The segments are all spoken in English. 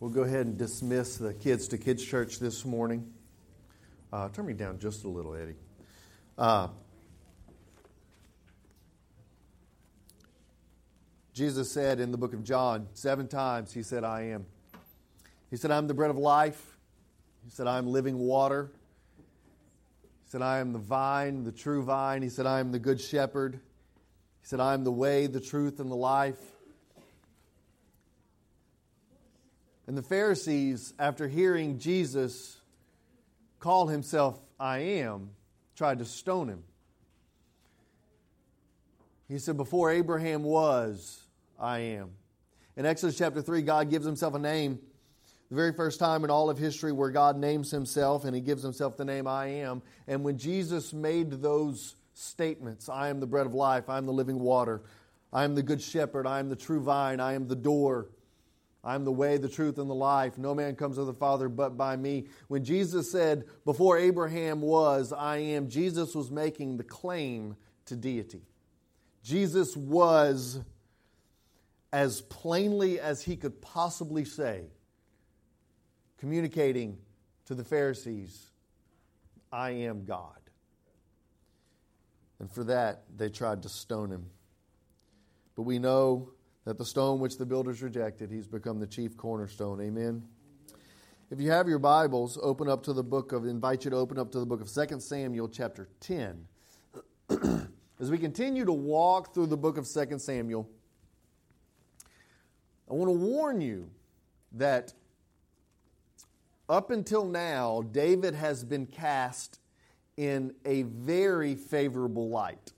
We'll go ahead and dismiss the kids to Kids Church this morning. Uh, turn me down just a little, Eddie. Uh, Jesus said in the book of John, seven times, He said, I am. He said, I'm the bread of life. He said, I'm living water. He said, I am the vine, the true vine. He said, I am the good shepherd. He said, I am the way, the truth, and the life. And the Pharisees, after hearing Jesus call himself I am, tried to stone him. He said, Before Abraham was, I am. In Exodus chapter 3, God gives himself a name the very first time in all of history where God names himself and he gives himself the name I am. And when Jesus made those statements I am the bread of life, I am the living water, I am the good shepherd, I am the true vine, I am the door, I am the way, the truth, and the life. No man comes to the Father but by me. When Jesus said, Before Abraham was, I am, Jesus was making the claim to deity. Jesus was, as plainly as he could possibly say, communicating to the Pharisees, I am God. And for that, they tried to stone him. But we know that the stone which the builders rejected, he's become the chief cornerstone. Amen. If you have your Bibles, open up to the book of, invite you to open up to the book of 2 Samuel, chapter 10. As we continue to walk through the book of 2 Samuel, I want to warn you that up until now, David has been cast in a very favorable light.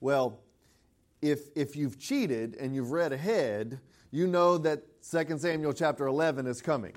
Well, if, if you've cheated and you've read ahead, you know that 2 Samuel chapter 11 is coming.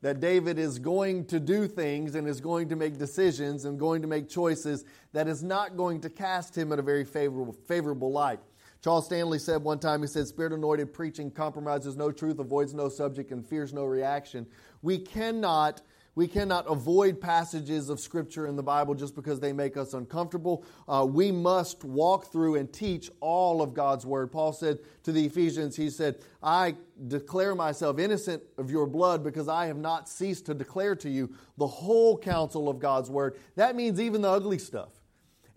That David is going to do things and is going to make decisions and going to make choices that is not going to cast him in a very favorable, favorable light. Charles Stanley said one time, he said, Spirit anointed preaching compromises no truth, avoids no subject, and fears no reaction. We cannot. We cannot avoid passages of Scripture in the Bible just because they make us uncomfortable. Uh, we must walk through and teach all of God's Word. Paul said to the Ephesians, he said, I declare myself innocent of your blood because I have not ceased to declare to you the whole counsel of God's Word. That means even the ugly stuff.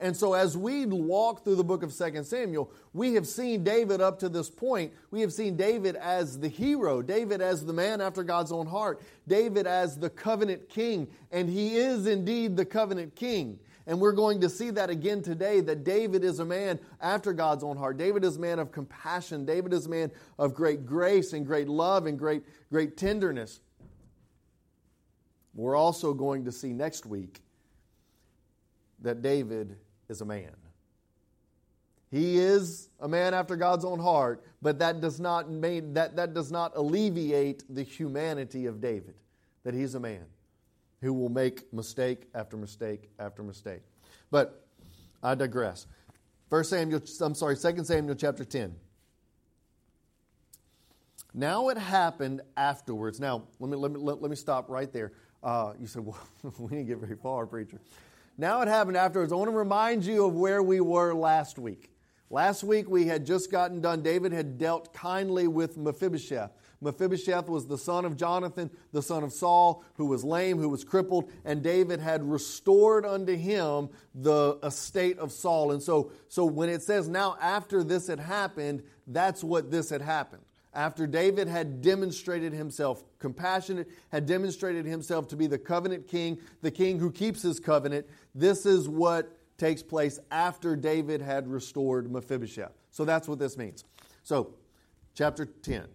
And so, as we walk through the book of 2 Samuel, we have seen David up to this point. We have seen David as the hero, David as the man after God's own heart, David as the covenant king. And he is indeed the covenant king. And we're going to see that again today that David is a man after God's own heart. David is a man of compassion. David is a man of great grace and great love and great, great tenderness. We're also going to see next week that David is a man. He is a man after God's own heart, but that does not make, that, that does not alleviate the humanity of David, that he's a man who will make mistake after mistake after mistake. But I digress. First Samuel, I'm sorry, 2 Samuel chapter 10. Now it happened afterwards. Now, let me, let me, let, let me stop right there. Uh, you said, well, we didn't get very far, preacher. Now it happened afterwards. I want to remind you of where we were last week. Last week we had just gotten done. David had dealt kindly with Mephibosheth. Mephibosheth was the son of Jonathan, the son of Saul, who was lame, who was crippled, and David had restored unto him the estate of Saul. And so, so when it says now after this had happened, that's what this had happened after David had demonstrated himself compassionate, had demonstrated himself to be the covenant king, the king who keeps his covenant, this is what takes place after David had restored Mephibosheth. So that's what this means. So, chapter 10.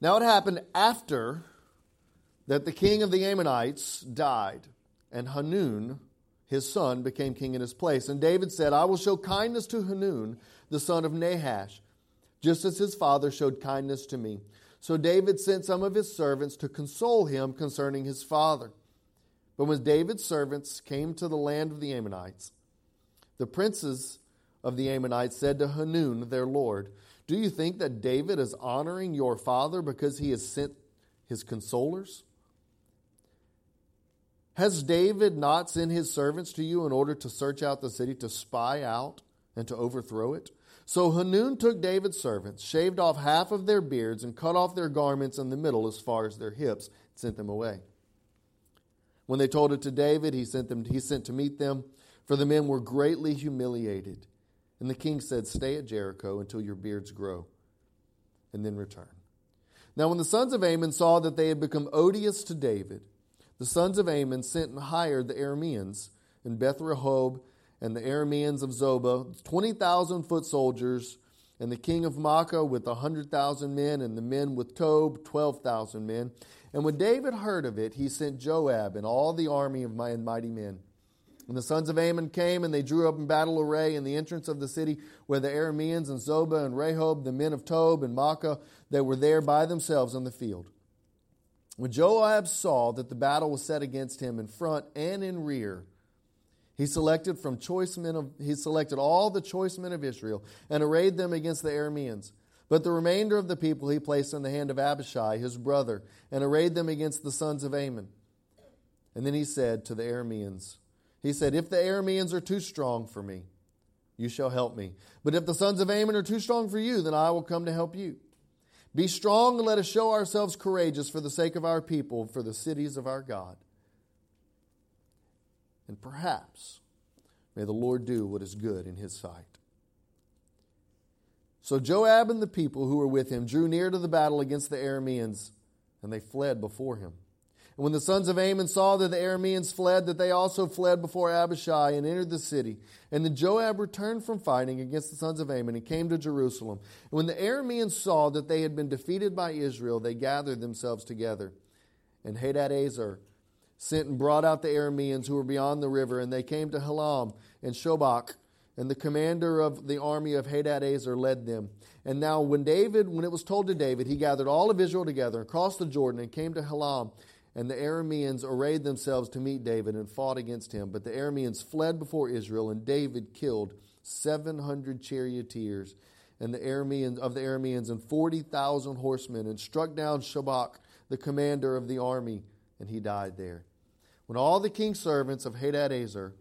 Now it happened after that the king of the Ammonites died, and Hanun, his son, became king in his place. And David said, I will show kindness to Hanun, the son of Nahash just as his father showed kindness to me. So David sent some of his servants to console him concerning his father. But when David's servants came to the land of the Ammonites, the princes of the Ammonites said to Hanun, their lord, Do you think that David is honoring your father because he has sent his consolers? Has David not sent his servants to you in order to search out the city, to spy out and to overthrow it? So Hanun took David's servants, shaved off half of their beards, and cut off their garments in the middle as far as their hips, and sent them away. When they told it to David, he sent them he sent to meet them, for the men were greatly humiliated. And the king said, Stay at Jericho until your beards grow, and then return. Now when the sons of Ammon saw that they had become odious to David, the sons of Ammon sent and hired the Arameans in Beth Rehob and the Arameans of Zobah, 20,000 foot soldiers, and the king of Maacah with 100,000 men, and the men with Tob, 12,000 men. And when David heard of it, he sent Joab and all the army of my mighty men. And the sons of Ammon came, and they drew up in battle array in the entrance of the city, where the Arameans and Zobah and Rehob, the men of Tob and Maacah, they were there by themselves on the field. When Joab saw that the battle was set against him in front and in rear, he selected from choice men of, he selected all the choice men of Israel and arrayed them against the Arameans. But the remainder of the people he placed in the hand of Abishai, his brother, and arrayed them against the sons of Ammon. And then he said to the Arameans, He said, If the Arameans are too strong for me, you shall help me. But if the sons of Ammon are too strong for you, then I will come to help you. Be strong and let us show ourselves courageous for the sake of our people, for the cities of our God. And perhaps may the Lord do what is good in his sight. So Joab and the people who were with him drew near to the battle against the Arameans, and they fled before him. And when the sons of Ammon saw that the Arameans fled, that they also fled before Abishai and entered the city. And then Joab returned from fighting against the sons of Ammon and came to Jerusalem. And when the Arameans saw that they had been defeated by Israel, they gathered themselves together. And Hadadezer sent and brought out the Arameans who were beyond the river, and they came to Helam and Shobach, and the commander of the army of Hadadezer led them. And now, when David, when it was told to David, he gathered all of Israel together and crossed the Jordan and came to Helam. And the Arameans arrayed themselves to meet David and fought against him. But the Arameans fled before Israel, and David killed 700 charioteers and the Arameans, of the Arameans and 40,000 horsemen, and struck down Shobach, the commander of the army, and he died there. When all the king's servants of Hadadezer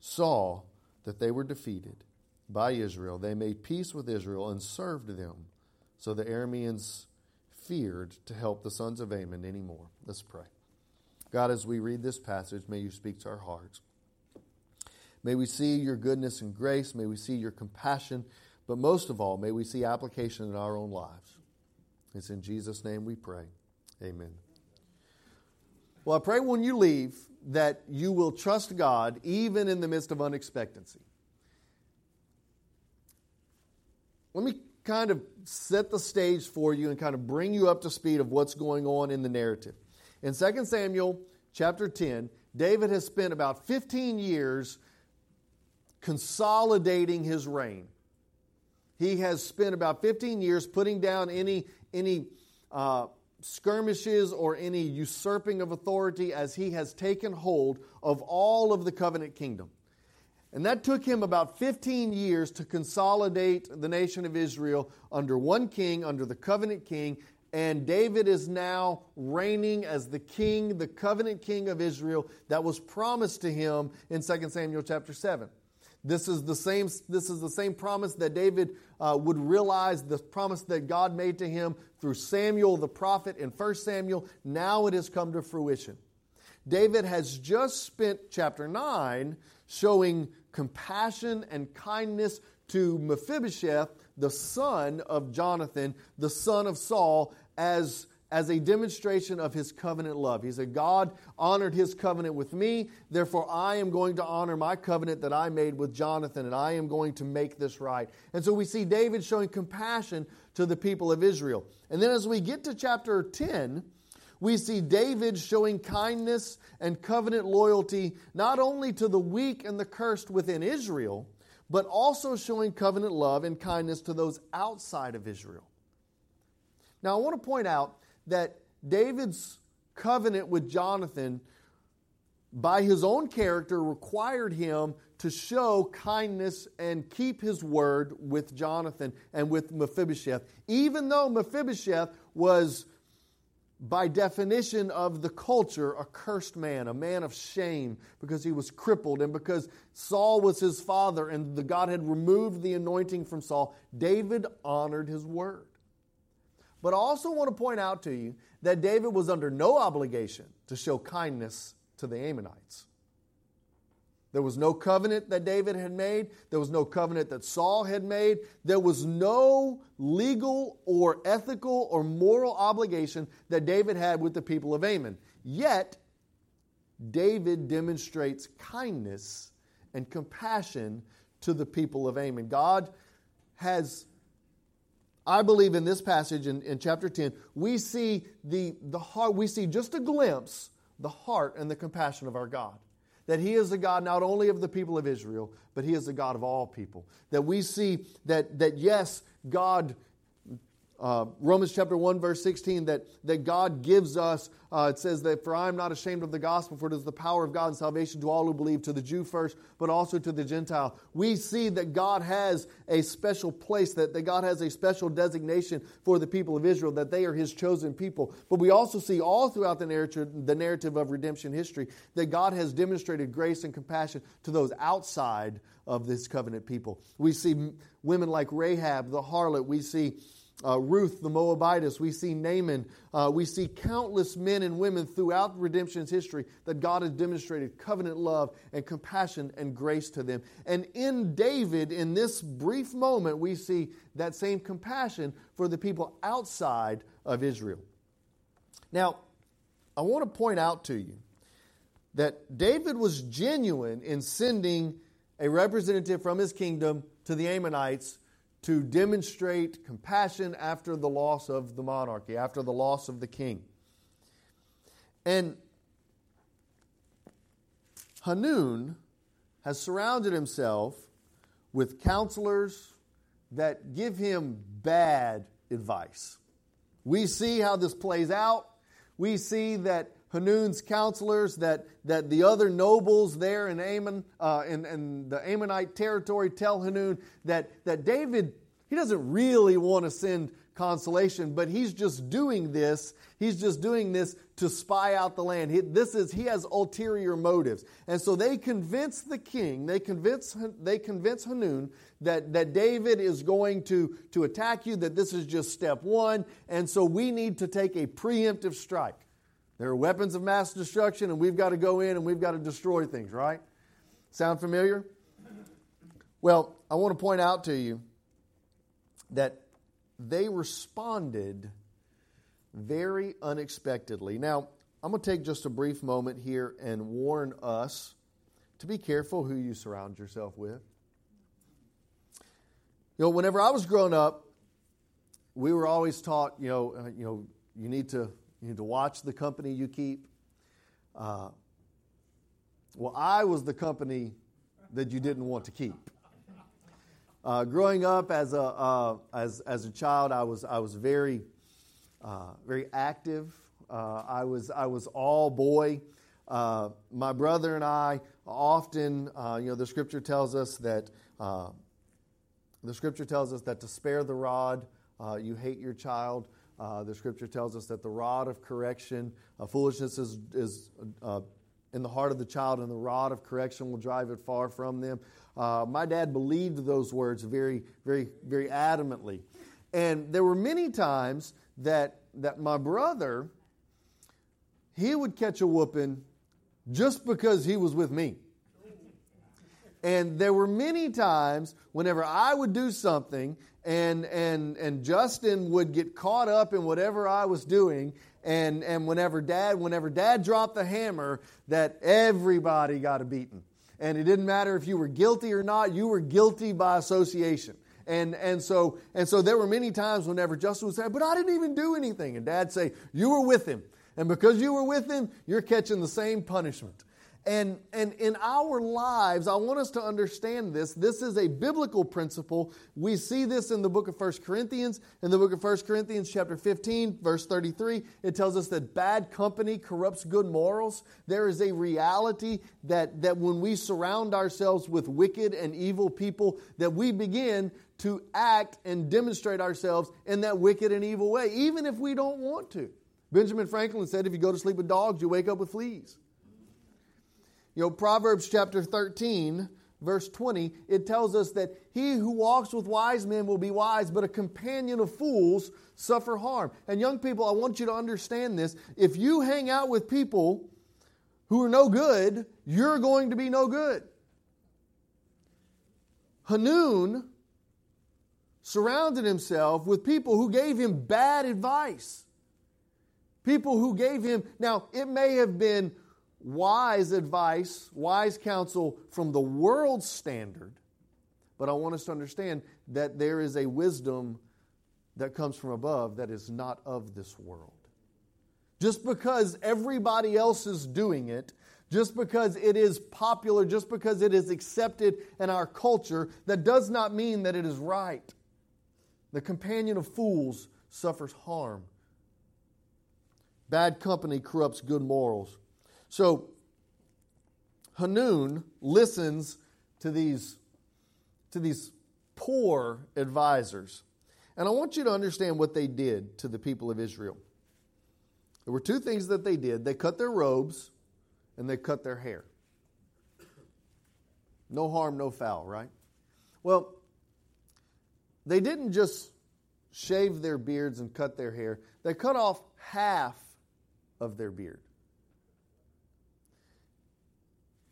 saw that they were defeated by Israel, they made peace with Israel and served them. So the Arameans feared to help the sons of Ammon anymore. Let's pray. God, as we read this passage, may you speak to our hearts. May we see your goodness and grace. May we see your compassion. But most of all, may we see application in our own lives. It's in Jesus' name we pray. Amen. Well, I pray when you leave that you will trust God even in the midst of unexpectancy. Let me kind of set the stage for you and kind of bring you up to speed of what's going on in the narrative. In 2 Samuel chapter 10, David has spent about 15 years consolidating his reign. He has spent about 15 years putting down any, any uh, skirmishes or any usurping of authority as he has taken hold of all of the covenant kingdom. And that took him about 15 years to consolidate the nation of Israel under one king, under the covenant king. And David is now reigning as the king, the covenant king of Israel that was promised to him in 2 Samuel chapter 7. This is the same, this is the same promise that David uh, would realize, the promise that God made to him through Samuel the prophet in 1 Samuel. Now it has come to fruition. David has just spent chapter 9 showing compassion and kindness to Mephibosheth, the son of Jonathan, the son of Saul, as as a demonstration of his covenant love. He said, God honored his covenant with me, therefore I am going to honor my covenant that I made with Jonathan, and I am going to make this right. And so we see David showing compassion to the people of Israel. And then as we get to chapter 10, we see David showing kindness and covenant loyalty not only to the weak and the cursed within Israel, but also showing covenant love and kindness to those outside of Israel. Now, I want to point out that David's covenant with Jonathan, by his own character, required him to show kindness and keep his word with Jonathan and with Mephibosheth, even though Mephibosheth was by definition of the culture, a cursed man, a man of shame, because he was crippled and because Saul was his father and the God had removed the anointing from Saul, David honored his word. But I also want to point out to you that David was under no obligation to show kindness to the Ammonites. There was no covenant that David had made. There was no covenant that Saul had made. There was no legal or ethical or moral obligation that David had with the people of Ammon. Yet, David demonstrates kindness and compassion to the people of Ammon. God has, I believe, in this passage in, in chapter 10, we see the, the heart, we see just a glimpse, the heart and the compassion of our God that He is the God not only of the people of Israel, but He is the God of all people. That we see that, that yes, God uh, Romans chapter 1, verse 16, that, that God gives us, uh, it says that, For I am not ashamed of the gospel, for it is the power of God and salvation to all who believe, to the Jew first, but also to the Gentile. We see that God has a special place, that, that God has a special designation for the people of Israel, that they are His chosen people. But we also see all throughout the narrative, the narrative of redemption history that God has demonstrated grace and compassion to those outside of this covenant people. We see women like Rahab, the harlot. We see uh, Ruth the Moabitess, we see Naaman, uh, we see countless men and women throughout redemption's history that God has demonstrated covenant love and compassion and grace to them. And in David, in this brief moment, we see that same compassion for the people outside of Israel. Now, I want to point out to you that David was genuine in sending a representative from his kingdom to the Ammonites to demonstrate compassion after the loss of the monarchy, after the loss of the king. And Hanun has surrounded himself with counselors that give him bad advice. We see how this plays out. We see that Hanun's counselors, that, that the other nobles there in Ammon, uh, in, in the Ammonite territory tell Hanun that, that David, he doesn't really want to send consolation, but he's just doing this. He's just doing this to spy out the land. He, this is he has ulterior motives, and so they convince the king. They convince they convince Hanun that that David is going to to attack you. That this is just step one, and so we need to take a preemptive strike. There are weapons of mass destruction, and we've got to go in and we've got to destroy things, right? Sound familiar? Well, I want to point out to you that they responded very unexpectedly. Now, I'm going to take just a brief moment here and warn us to be careful who you surround yourself with. You know, whenever I was growing up, we were always taught, you know, uh, you know, you need to you need to watch the company you keep. Uh, well, I was the company that you didn't want to keep. Uh, growing up as a, uh, as, as a child, I was, I was very, uh, very active. Uh, I, was, I was all boy. Uh, my brother and I often, you know, the scripture tells us that the scripture tells us that to spare the rod, you hate your child. Uh, the scripture tells us that the rod of correction, uh, foolishness is, is uh, in the heart of the child, and the rod of correction will drive it far from them. Uh, my dad believed those words very, very, very adamantly. And there were many times that, that my brother, he would catch a whooping just because he was with me. And there were many times whenever I would do something and, and, and Justin would get caught up in whatever I was doing. And, and whenever dad, whenever dad dropped the hammer, that everybody got a beating. And it didn't matter if you were guilty or not, you were guilty by association. And, and, so, and so there were many times whenever Justin would say, But I didn't even do anything. And dad say, You were with him. And because you were with him, you're catching the same punishment. And, and in our lives, I want us to understand this. This is a biblical principle. We see this in the book of 1 Corinthians. In the book of 1 Corinthians, chapter 15, verse 33, it tells us that bad company corrupts good morals. There is a reality that, that when we surround ourselves with wicked and evil people, that we begin to act and demonstrate ourselves in that wicked and evil way, even if we don't want to. Benjamin Franklin said, if you go to sleep with dogs, you wake up with fleas. You know, Proverbs chapter 13, verse 20, it tells us that he who walks with wise men will be wise, but a companion of fools suffer harm. And young people, I want you to understand this. If you hang out with people who are no good, you're going to be no good. Hanun surrounded himself with people who gave him bad advice. People who gave him, now, it may have been wise advice, wise counsel from the world's standard, but I want us to understand that there is a wisdom that comes from above that is not of this world. Just because everybody else is doing it, just because it is popular, just because it is accepted in our culture, that does not mean that it is right. The companion of fools suffers harm. Bad company corrupts good morals. So, Hanun listens to these, to these poor advisors. And I want you to understand what they did to the people of Israel. There were two things that they did they cut their robes and they cut their hair. No harm, no foul, right? Well, they didn't just shave their beards and cut their hair, they cut off half of their beard.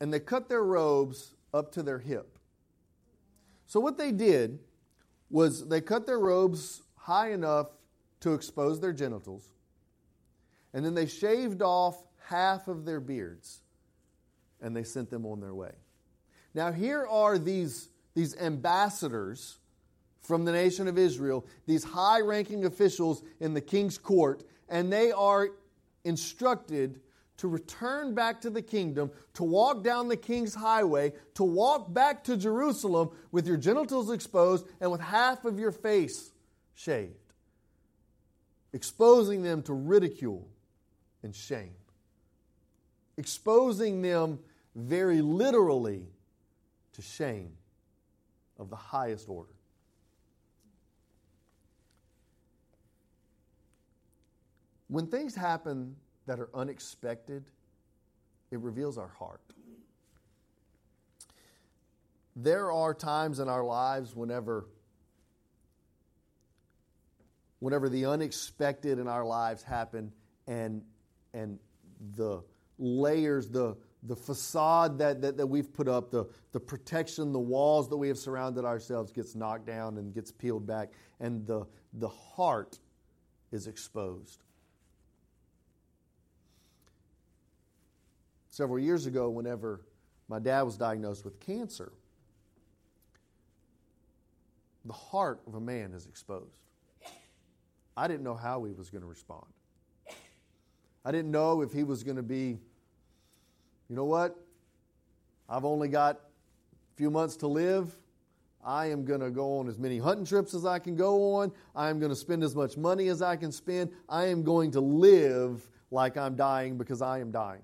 And they cut their robes up to their hip. So, what they did was they cut their robes high enough to expose their genitals, and then they shaved off half of their beards, and they sent them on their way. Now, here are these, these ambassadors from the nation of Israel, these high ranking officials in the king's court, and they are instructed to return back to the kingdom, to walk down the king's highway, to walk back to Jerusalem with your genitals exposed and with half of your face shaved, exposing them to ridicule and shame, exposing them very literally to shame of the highest order. When things happen that are unexpected, it reveals our heart. There are times in our lives whenever whenever the unexpected in our lives happen and and the layers, the the facade that, that, that we've put up, the, the protection, the walls that we have surrounded ourselves gets knocked down and gets peeled back, and the, the heart is exposed. Several years ago whenever my dad was diagnosed with cancer. The heart of a man is exposed. I didn't know how he was going to respond. I didn't know if he was going to be, you know what? I've only got a few months to live. I am going to go on as many hunting trips as I can go on. I am going to spend as much money as I can spend. I am going to live like I'm dying because I am dying.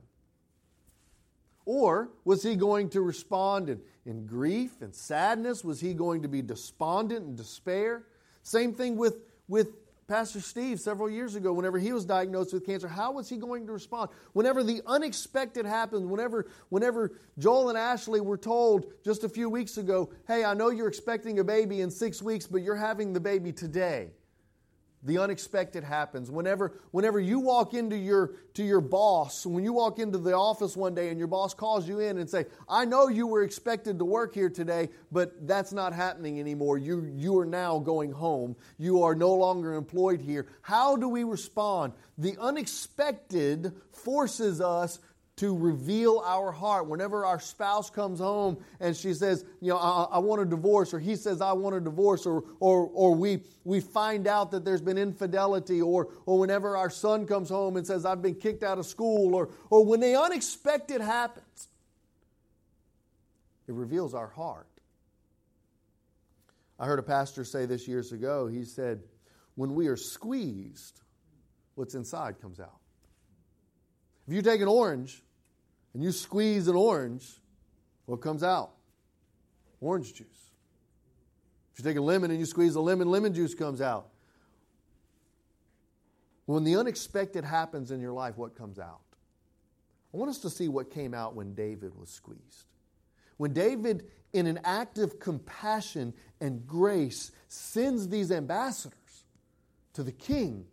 Or was he going to respond in, in grief and sadness? Was he going to be despondent and despair? Same thing with, with Pastor Steve several years ago, whenever he was diagnosed with cancer, how was he going to respond? Whenever the unexpected happened, whenever, whenever Joel and Ashley were told just a few weeks ago, hey, I know you're expecting a baby in six weeks, but you're having the baby today the unexpected happens. Whenever whenever you walk into your to your boss when you walk into the office one day and your boss calls you in and say i know you were expected to work here today but that's not happening anymore. You you are now going home. You are no longer employed here. How do we respond? The unexpected forces us to reveal our heart. Whenever our spouse comes home and she says, you know, I, I, want a divorce, or he says, I want a divorce, or, or, or we, we find out that there's been infidelity, or, or whenever our son comes home and says, I've been kicked out of school, or, or when the unexpected happens, it reveals our heart. I heard a pastor say this years ago. He said, When we are squeezed, what's inside comes out. If you take an orange and you squeeze an orange, what comes out? Orange juice. If you take a lemon and you squeeze a lemon, lemon juice comes out. When the unexpected happens in your life, what comes out? I want us to see what came out when David was squeezed. When David, in an act of compassion and grace, sends these ambassadors to the king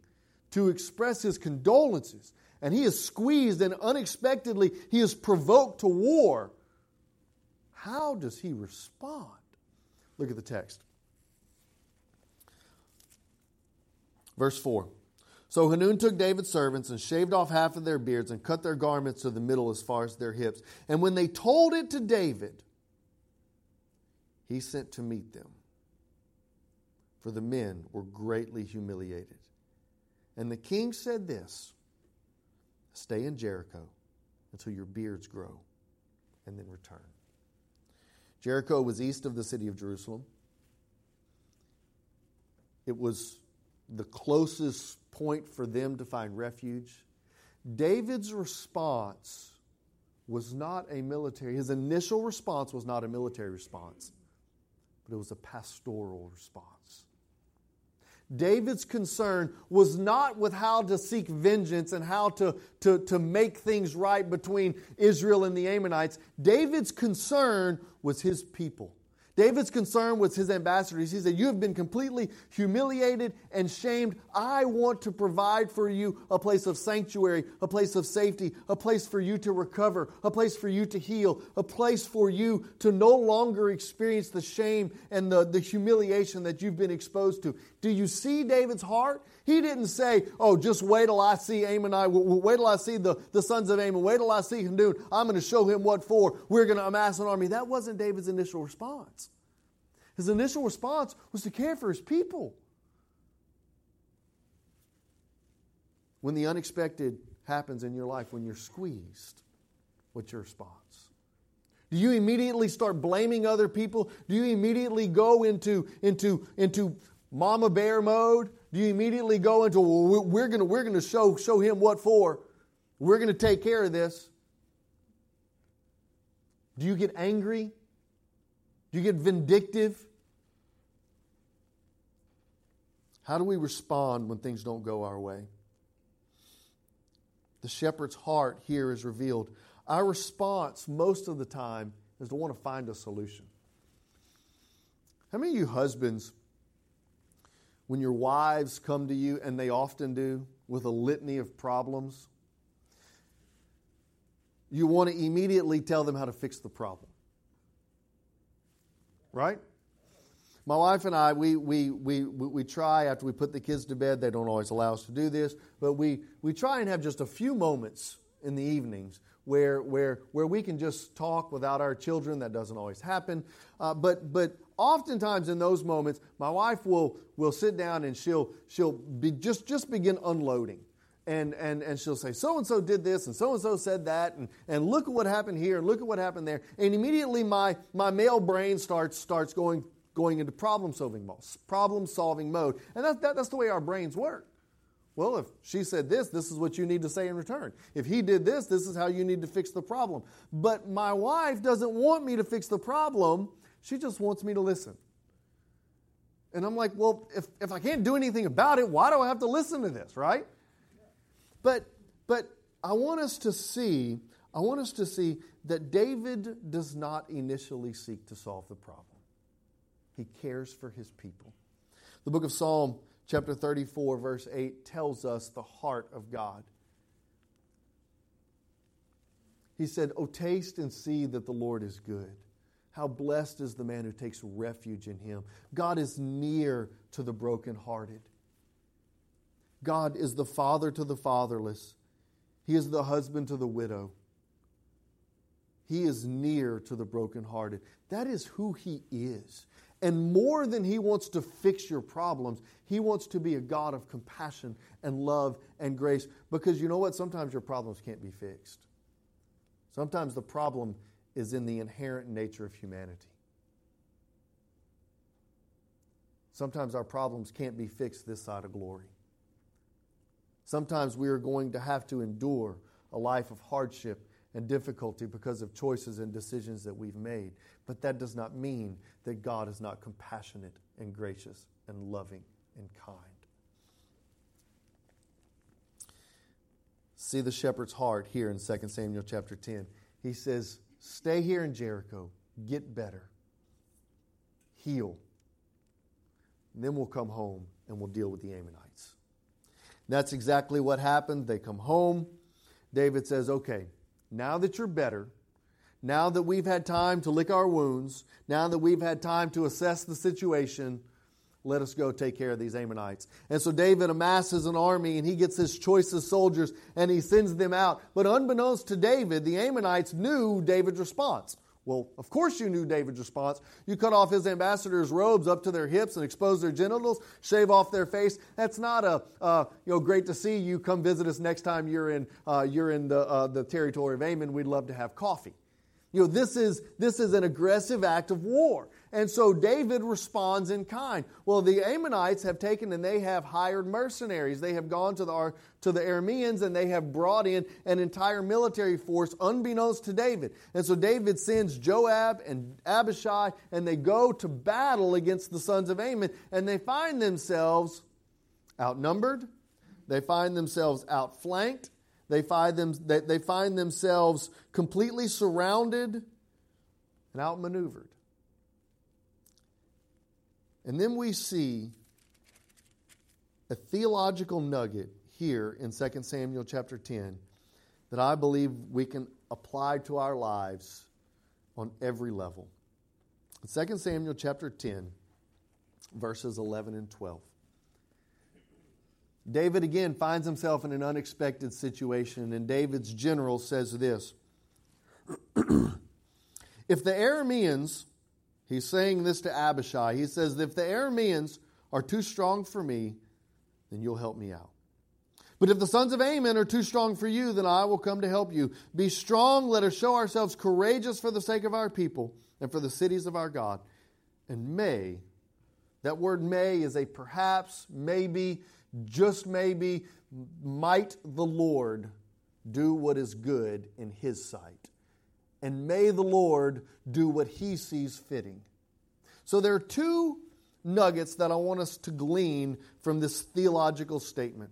to express his condolences, and he is squeezed and unexpectedly he is provoked to war, how does he respond? Look at the text. Verse 4. So Hanun took David's servants and shaved off half of their beards and cut their garments to the middle as far as their hips. And when they told it to David, he sent to meet them. For the men were greatly humiliated. And the king said this Stay in Jericho until your beards grow, and then return. Jericho was east of the city of Jerusalem. It was the closest point for them to find refuge. David's response was not a military, his initial response was not a military response, but it was a pastoral response. David's concern was not with how to seek vengeance and how to, to, to make things right between Israel and the Ammonites. David's concern was his people. David's concern was his ambassadors. He said, You have been completely humiliated and shamed. I want to provide for you a place of sanctuary, a place of safety, a place for you to recover, a place for you to heal, a place for you to no longer experience the shame and the, the humiliation that you've been exposed to. Do you see David's heart? He didn't say, Oh, just wait till I see Ammonite, wait till I see the, the sons of Ammon, wait till I see Hanun. I'm going to show him what for. We're going to amass an army. That wasn't David's initial response. His initial response was to care for his people. When the unexpected happens in your life, when you're squeezed, what's your response? Do you immediately start blaming other people? Do you immediately go into, into, into mama bear mode? Do you immediately go into, well, we're going we're gonna show, show him what for? We're going to take care of this? Do you get angry? Do you get vindictive? How do we respond when things don't go our way? The shepherd's heart here is revealed. Our response, most of the time, is to want to find a solution. How many of you husbands, when your wives come to you, and they often do, with a litany of problems, you want to immediately tell them how to fix the problem? Right? My wife and I, we, we, we, we try after we put the kids to bed, they don't always allow us to do this, but we, we try and have just a few moments in the evenings where, where, where we can just talk without our children. That doesn't always happen. Uh, but, but oftentimes in those moments, my wife will, will sit down and she'll, she'll be, just, just begin unloading. And, and, and she'll say, so and so did this, and so and so said that, and, and look at what happened here, and look at what happened there. And immediately my, my male brain starts, starts going going into problem solving mode, problem solving mode. And that, that, that's the way our brains work. Well, if she said this, this is what you need to say in return. If he did this, this is how you need to fix the problem. But my wife doesn't want me to fix the problem, she just wants me to listen. And I'm like, well, if, if I can't do anything about it, why do I have to listen to this, right? But but I want us to see, I want us to see that David does not initially seek to solve the problem. He cares for his people. The book of Psalm, chapter 34, verse 8, tells us the heart of God. He said, Oh, taste and see that the Lord is good. How blessed is the man who takes refuge in him. God is near to the brokenhearted. God is the father to the fatherless. He is the husband to the widow. He is near to the brokenhearted. That is who He is. And more than He wants to fix your problems, He wants to be a God of compassion and love and grace. Because you know what? Sometimes your problems can't be fixed. Sometimes the problem is in the inherent nature of humanity. Sometimes our problems can't be fixed this side of glory. Sometimes we are going to have to endure a life of hardship and difficulty because of choices and decisions that we've made. But that does not mean that God is not compassionate and gracious and loving and kind. See the shepherd's heart here in 2 Samuel chapter 10. He says, Stay here in Jericho, get better, heal. And then we'll come home and we'll deal with the Ammonites. And that's exactly what happened. They come home. David says, Okay, now that you're better, now that we've had time to lick our wounds, now that we've had time to assess the situation, let us go take care of these Ammonites. And so David amasses an army and he gets his choicest soldiers and he sends them out. But unbeknownst to David, the Ammonites knew David's response. Well, of course you knew David's response. You cut off his ambassadors' robes up to their hips and expose their genitals, shave off their face. That's not a uh, you know great to see you. Come visit us next time you're in uh, you're in the uh, the territory of Ammon. We'd love to have coffee. You know this is this is an aggressive act of war. And so David responds in kind. Well, the Ammonites have taken and they have hired mercenaries. They have gone to the, to the Arameans and they have brought in an entire military force unbeknownst to David. And so David sends Joab and Abishai and they go to battle against the sons of Ammon and they find themselves outnumbered. They find themselves outflanked. They find, them, they, they find themselves completely surrounded and outmaneuvered. And then we see a theological nugget here in 2 Samuel chapter 10 that I believe we can apply to our lives on every level. 2 Samuel chapter 10, verses 11 and 12. David again finds himself in an unexpected situation, and David's general says this If the Arameans He's saying this to Abishai. He says, If the Arameans are too strong for me, then you'll help me out. But if the sons of Ammon are too strong for you, then I will come to help you. Be strong, let us show ourselves courageous for the sake of our people and for the cities of our God. And may, that word may is a perhaps, maybe, just maybe, might the Lord do what is good in his sight and may the Lord do what he sees fitting. So there are two nuggets that I want us to glean from this theological statement.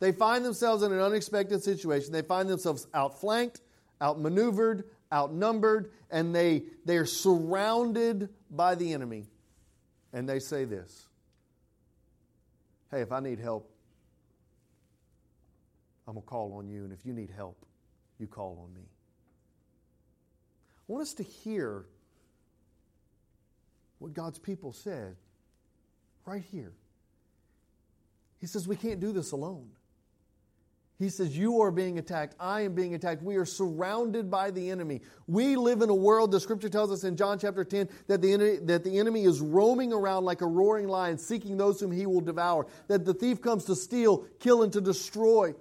They find themselves in an unexpected situation. They find themselves outflanked, outmaneuvered, outnumbered, and they, they are surrounded by the enemy. And they say this Hey, if I need help, I'm going to call on you. And if you need help, you call on me. I want us to hear what God's people said right here. He says, We can't do this alone. He says, You are being attacked. I am being attacked. We are surrounded by the enemy. We live in a world, the scripture tells us in John chapter 10, that the, enemy, that the enemy is roaming around like a roaring lion, seeking those whom he will devour. That the thief comes to steal, kill, and to destroy.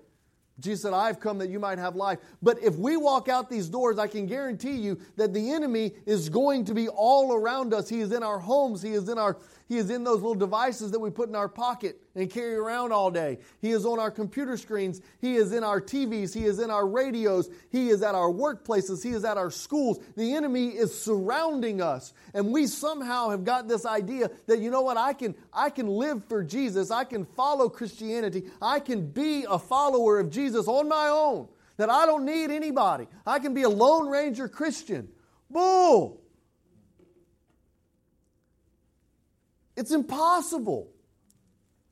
Jesus said, I've come that you might have life. But if we walk out these doors, I can guarantee you that the enemy is going to be all around us. He is in our homes, he is in our he is in those little devices that we put in our pocket and carry around all day. He is on our computer screens. He is in our TVs. He is in our radios. He is at our workplaces. He is at our schools. The enemy is surrounding us. And we somehow have got this idea that, you know what, I can, I can live for Jesus. I can follow Christianity. I can be a follower of Jesus on my own. That I don't need anybody. I can be a Lone Ranger Christian. Bull! It's impossible.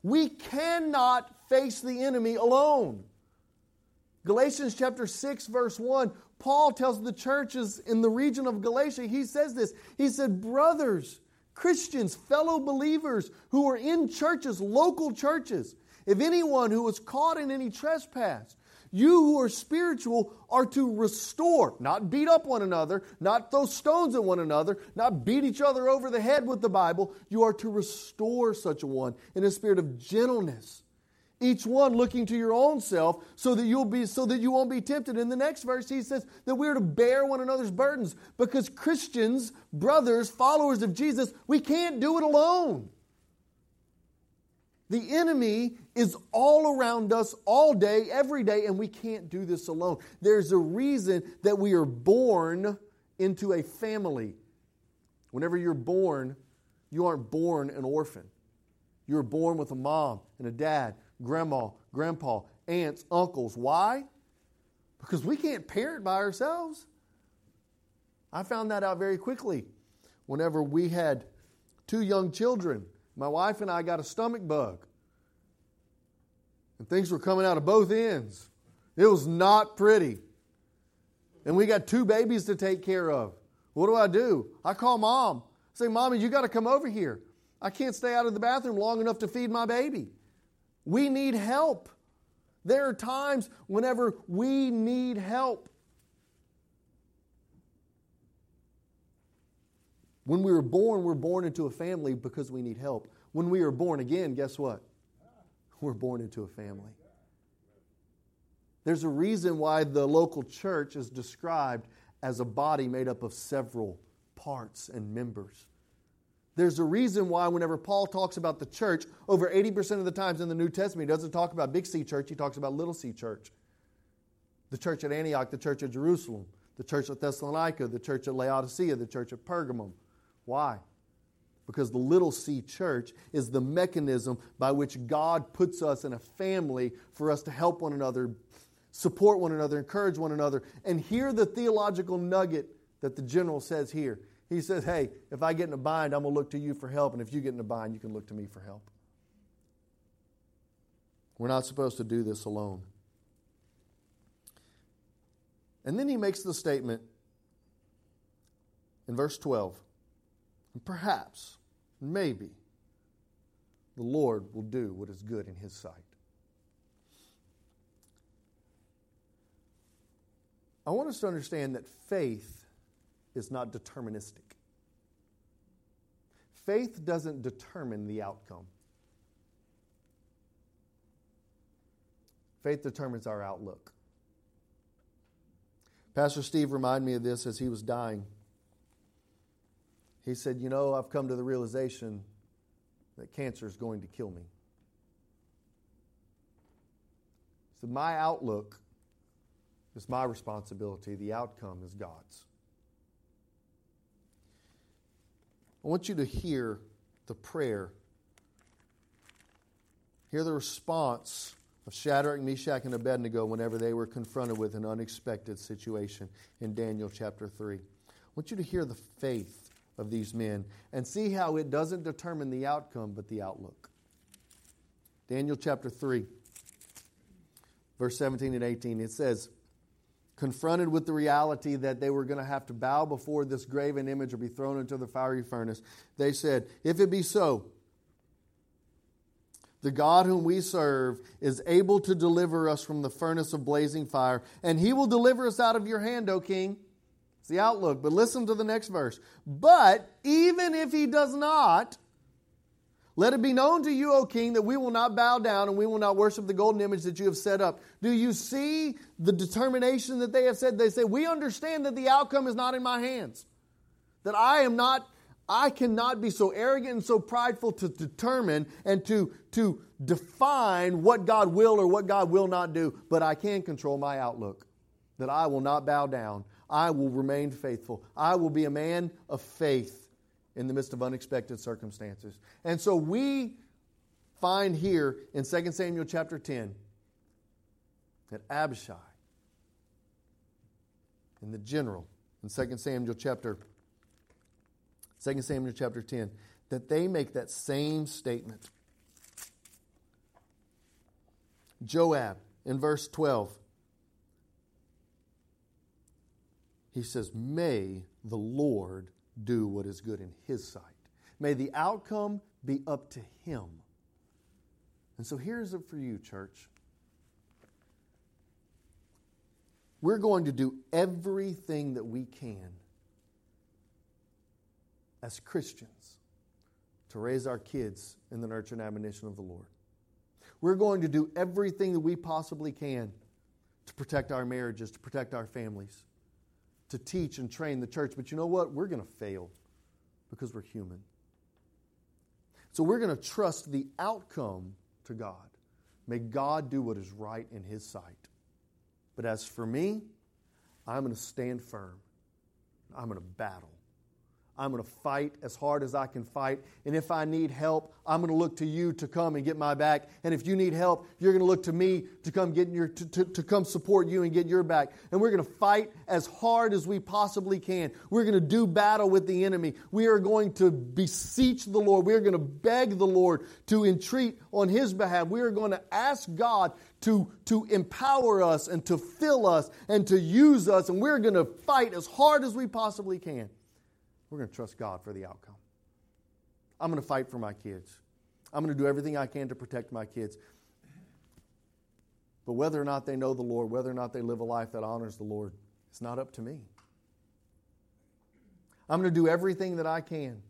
We cannot face the enemy alone. Galatians chapter 6, verse 1, Paul tells the churches in the region of Galatia, he says this. He said, Brothers, Christians, fellow believers who are in churches, local churches, if anyone who was caught in any trespass, you who are spiritual are to restore, not beat up one another, not throw stones at one another, not beat each other over the head with the Bible. You are to restore such a one in a spirit of gentleness. Each one looking to your own self so that you'll be so that you won't be tempted. In the next verse, he says that we're to bear one another's burdens because Christians, brothers, followers of Jesus, we can't do it alone. The enemy is all around us all day, every day, and we can't do this alone. There's a reason that we are born into a family. Whenever you're born, you aren't born an orphan. You're born with a mom and a dad, grandma, grandpa, aunts, uncles. Why? because we can't parent by ourselves. I found that out very quickly whenever we had two young children. My wife and I got a stomach bug. And things were coming out of both ends. It was not pretty. And we got two babies to take care of. What do I do? I call mom. I say, Mommy, you got to come over here. I can't stay out of the bathroom long enough to feed my baby. We need help. There are times whenever we need help. When we were born, we're born into a family because we need help. When we are born again, guess what? We're born into a family. There's a reason why the local church is described as a body made up of several parts and members. There's a reason why, whenever Paul talks about the church, over 80% of the times in the New Testament, he doesn't talk about big C church, he talks about little c church. The church at Antioch, the church at Jerusalem, the church at Thessalonica, the church at Laodicea, the church at Pergamum. Why? Because the little c church is the mechanism by which God puts us in a family for us to help one another, support one another, encourage one another. And hear the theological nugget that the general says here. He says, Hey, if I get in a bind, I'm going to look to you for help. And if you get in a bind, you can look to me for help. We're not supposed to do this alone. And then he makes the statement in verse 12 perhaps, maybe, the Lord will do what is good in his sight. I want us to understand that faith is not deterministic. Faith doesn't determine the outcome. Faith determines our outlook. Pastor Steve reminded me of this as he was dying. He said, You know, I've come to the realization that cancer is going to kill me. So, my outlook is my responsibility, the outcome is God's. I want you to hear the prayer. Hear the response of Shadrach, Meshach, and Abednego whenever they were confronted with an unexpected situation in Daniel chapter 3. I want you to hear the faith of these men and see how it doesn't determine the outcome but the outlook. Daniel chapter 3, verse 17 and 18, it says, confronted with the reality that they were going to have to bow before this graven image or be thrown into the fiery furnace, they said, If it be so, the God whom we serve is able to deliver us from the furnace of blazing fire, and he will deliver us out of your hand, O king. It's the outlook. But listen to the next verse. But even if he does not, let it be known to you, O king, that we will not bow down and we will not worship the golden image that you have set up. Do you see the determination that they have said? They say, We understand that the outcome is not in my hands. That I am not, I cannot be so arrogant and so prideful to determine and to, to define what God will or what God will not do, but I can control my outlook. That I will not bow down. I will remain faithful. I will be a man of faith in the midst of unexpected circumstances. And so we find here in 2 Samuel chapter 10 that Abishai and the general in 2 Samuel chapter 2 Samuel chapter 10 that they make that same statement. Joab in verse 12 he says, May the Lord do what is good in His sight. May the outcome be up to Him. And so here's it for you, church. We're going to do everything that we can as Christians to raise our kids in the nurture and admonition of the Lord. We're going to do everything that we possibly can to protect our marriages, to protect our families to teach and train the church. But you know what? We're going to fail because we're human. So we're going to trust the outcome to God. May God do what is right in His sight. But as for me, I'm going to stand firm. I'm going to battle. I'm going to fight as hard as I can fight. And if I need help, I'm going to look to you to come and get my back. And if you need help, you're going to look to me to come get your to, to, to come support you and get your back. And we're going to fight as hard as we possibly can. We're going to do battle with the enemy. We are going to beseech the Lord. We are going to beg the Lord to entreat on his behalf. We are going to ask God to, to empower us and to fill us and to use us. And we're going to fight as hard as we possibly can. We're going to trust God for the outcome. I'm going to fight for my kids. I'm going to do everything I can to protect my kids. But whether or not they know the Lord, whether or not they live a life that honors the Lord, it's not up to me. I'm going to do everything that I can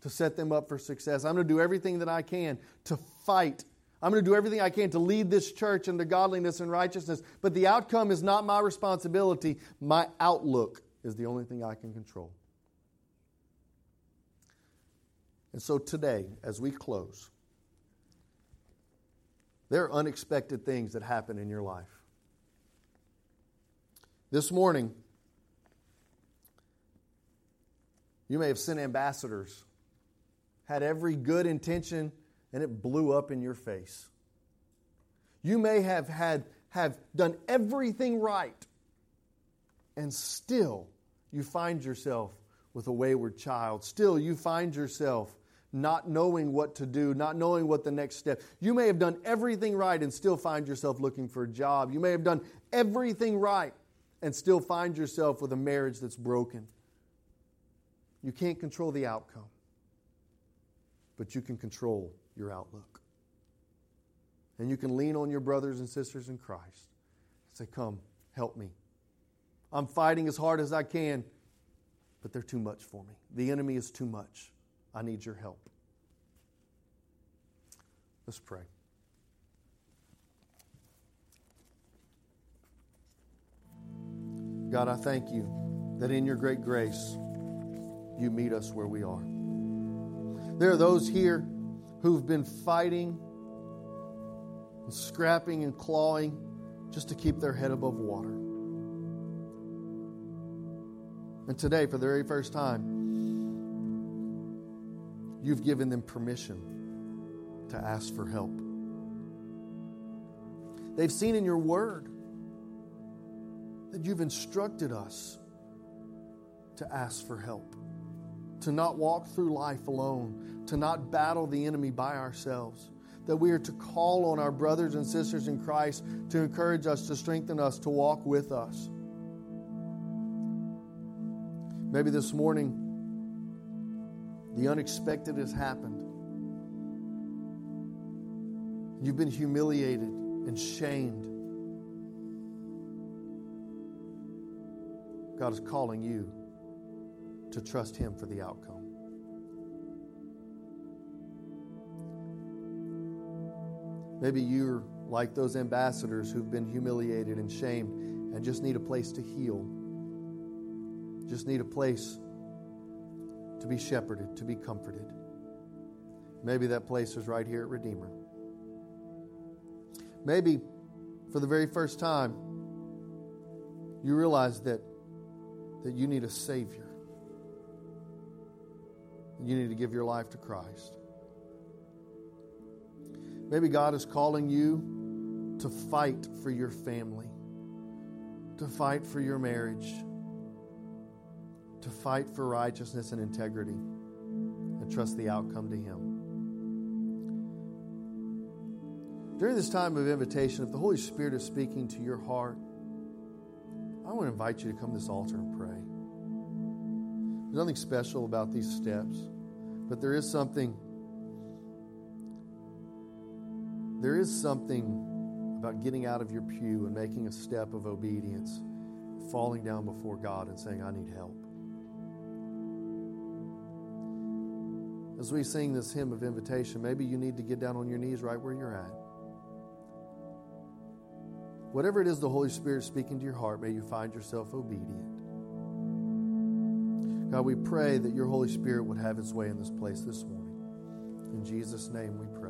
to set them up for success. I'm going to do everything that I can to fight. I'm going to do everything I can to lead this church into godliness and righteousness. But the outcome is not my responsibility. My outlook is the only thing I can control. And so today, as we close, there are unexpected things that happen in your life. This morning, you may have sent ambassadors, had every good intention, and it blew up in your face. You may have had have done everything right, and still you find yourself with a wayward child. Still, you find yourself not knowing what to do, not knowing what the next step. You may have done everything right and still find yourself looking for a job. You may have done everything right and still find yourself with a marriage that's broken. You can't control the outcome, but you can control your outlook. And you can lean on your brothers and sisters in Christ and say, Come, help me. I'm fighting as hard as I can, but they're too much for me. The enemy is too much. I need your help. Let's pray. God, I thank you that in your great grace, you meet us where we are. There are those here who've been fighting and scrapping and clawing just to keep their head above water. And today, for the very first time, You've given them permission to ask for help. They've seen in your word that you've instructed us to ask for help, to not walk through life alone, to not battle the enemy by ourselves, that we are to call on our brothers and sisters in Christ to encourage us, to strengthen us, to walk with us. Maybe this morning, the unexpected has happened. You've been humiliated and shamed. God is calling you to trust Him for the outcome. Maybe you're like those ambassadors who've been humiliated and shamed and just need a place to heal. Just need a place to be shepherded, to be comforted. Maybe that place is right here at Redeemer. Maybe for the very first time, you realize that, that you need a Savior. You need to give your life to Christ. Maybe God is calling you to fight for your family, to fight for your marriage to fight for righteousness and integrity and trust the outcome to Him. During this time of invitation, if the Holy Spirit is speaking to your heart, I want to invite you to come to this altar and pray. There's nothing special about these steps, but there is something. There is something about getting out of your pew and making a step of obedience, falling down before God and saying, I need help. As we sing this hymn of invitation, maybe you need to get down on your knees right where you're at. Whatever it is the Holy Spirit speaking to your heart, may you find yourself obedient. God, we pray that your Holy Spirit would have its way in this place this morning. In Jesus' name we pray.